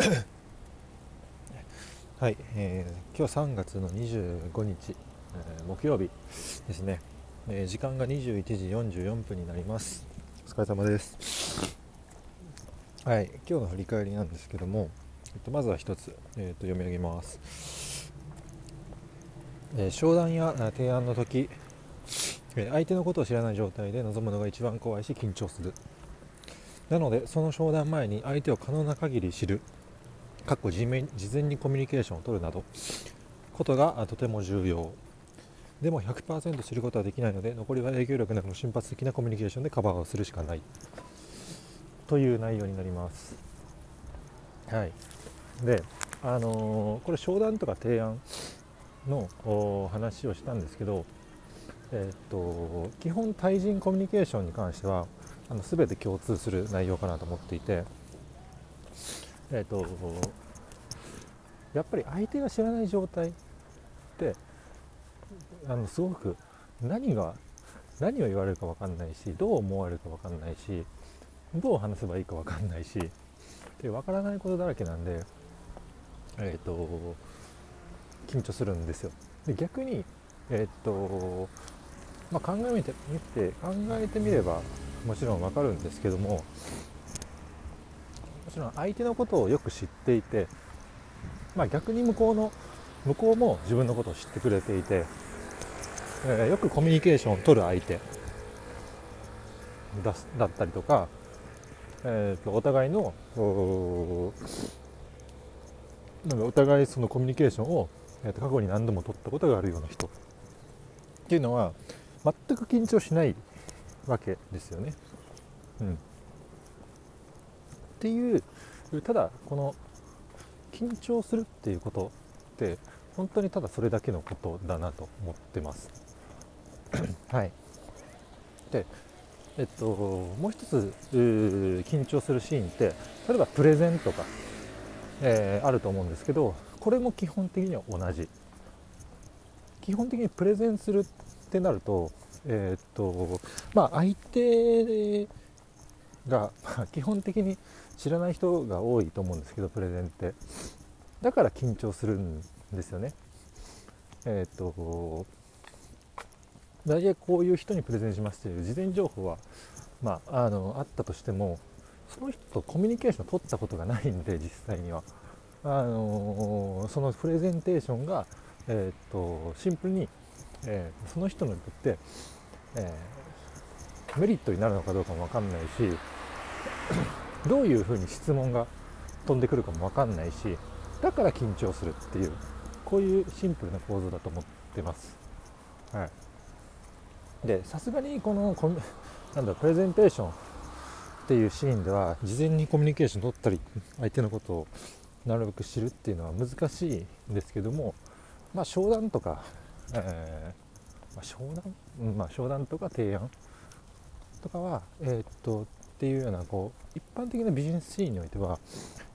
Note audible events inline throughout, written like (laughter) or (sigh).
(coughs) はい、えー、今日3月の25日、えー、木曜日ですね、えー、時間が21時44分になります。お疲れ様です。はい今日の振り返りなんですけども、えっと、まずは一つ、えー、と読み上げます、えー、商談や提案の時相手のことを知らない状態で臨むのが一番怖いし緊張する。なのでその商談前に相手を可能な限り知る。かっこ事前にコミュニケーションを取るなどことがとても重要。でも100%知ることはできないので残りは営業力などの瞬発的なコミュニケーションでカバーをするしかない。という内容になります。はい。であのー、これ商談とか提案の話をしたんですけどえー、っと基本対人コミュニケーションに関してはあの全て共通する内容かなと思っていて、えーと、やっぱり相手が知らない状態ってあのすごく何が何を言われるか分かんないしどう思われるか分かんないしどう話せばいいか分かんないしで分からないことだらけなんで、えーと、緊張するんですよ。で逆に、えーとまあ、考えてみて考えてみればもちろんわかるんですけどももちろん相手のことをよく知っていて、まあ、逆に向こうの向こうも自分のことを知ってくれていて、えー、よくコミュニケーションを取る相手だだったりとか、えー、とお互いのなんかお互いそのコミュニケーションを、えー、と過去に何度も取ったことがあるような人っていうのは全く緊張しないわけですよね。うん、っていうただこの緊張するっていうことって本当にただそれだけのことだなと思ってます。(coughs) はい、でえっと、もう一つ緊張するシーンって例えばプレゼンとか、えー、あると思うんですけどこれも基本的には同じ基本的にプレゼンするってなるとえー、っとまあ相手が基本的に知らない人が多いと思うんですけどプレゼンって。だから緊張するんですよね。えー、っと大体こういう人にプレゼンしますという事前情報は、まあ、あのあったとしてもその人とコミュニケーションを取ったことがないんで実際には。あのそのプレゼンテーションが、えー、っとシンプルにえー、その人にとって、えー、メリットになるのかどうかも分かんないしどういうふうに質問が飛んでくるかも分かんないしだから緊張するっていうこういうシンプルな構造だと思ってます。はい、でさすがにこのなんだプレゼンテーションっていうシーンでは事前にコミュニケーション取ったり相手のことをなるべく知るっていうのは難しいんですけども、まあ、商談とかえー、まあ、商談、うんまあ、商談とか提案とかは、えー、っとっていうようなこう一般的なビジネスシーンにおいては、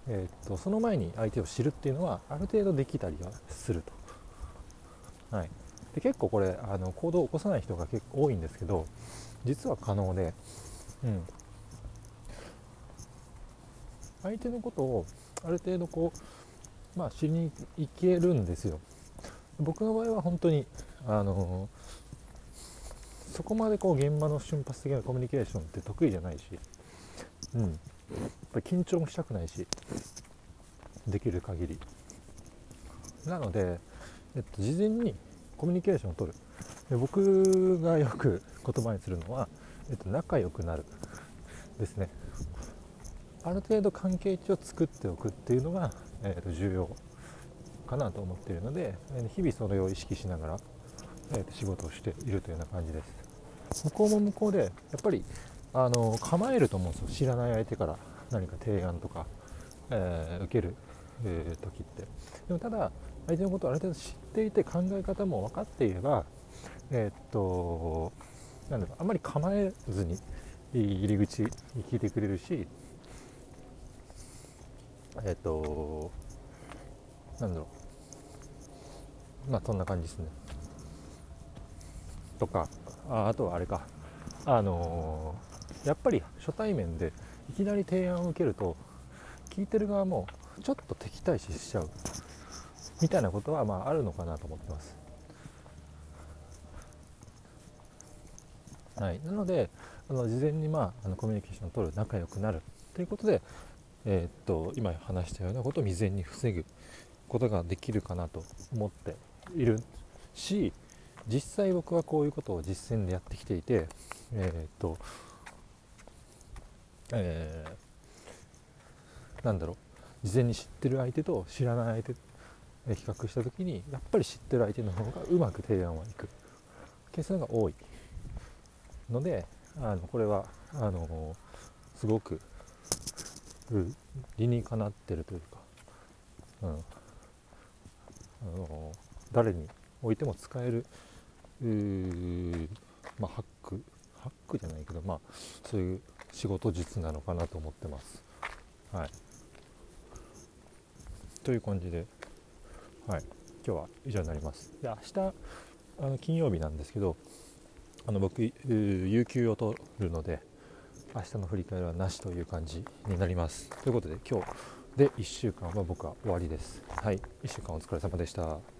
えー、っとその前に相手を知るっていうのはある程度できたりはすると、はい、で結構これあの行動を起こさない人が結構多いんですけど実は可能で、うん、相手のことをある程度こう、まあ、知りに行けるんですよ。僕の場合は本当にあのそこまでこう現場の瞬発的なコミュニケーションって得意じゃないし、うん、やっぱ緊張もしたくないしできる限り。なので、えっと、事前にコミュニケーションを取る。で僕がよく (laughs) 言葉にするのは、えっと、仲良くなるですね。ある程度関係値を作っておくっていうのが、えっと、重要かなと思っているので日々それを意識しながら、えー、仕事をしているというような感じです。向こうも向こうでやっぱりあの構えると思うんですよ。知らない相手から何か提案とか、えー、受ける、えー、時って。でもただ相手のことをある程度知っていて考え方も分かっていればえー、っとなんだろうあんまり構えずに入り口に聞いてくれるしえっとなんだろう。まあそんな感じですね。とかああとはあれか。あのー、やっぱり初対面でいきなり提案を受けると聞いてる側もちょっと敵対視しちゃうみたいなことはまああるのかなと思ってます。はい、なのであの事前に、まあ、あのコミュニケーションを取る仲良くなるということで、えー、っと今話したようなことを未然に防ぐことができるかなと思っているし実際僕はこういうことを実践でやってきていてえー、っとえー、なんだろう。事前に知ってる相手と知らない相手比較した時にやっぱり知ってる相手の方がうまく提案はいく。ケースが多い。のであのこれはあのすごく理にかなってるというか、うん、あの誰においても使えるまあ、ハックハックじゃないけどまあそういう仕事術なのかなと思ってます。はい、という感じで、はい、今日は以上になります。で明日あの金曜日なんですけどあの僕有給を取るので明日の振り返りはなしという感じになります。ということで今日で1週間は僕は終わりです。はい。1週間お疲れ様でした。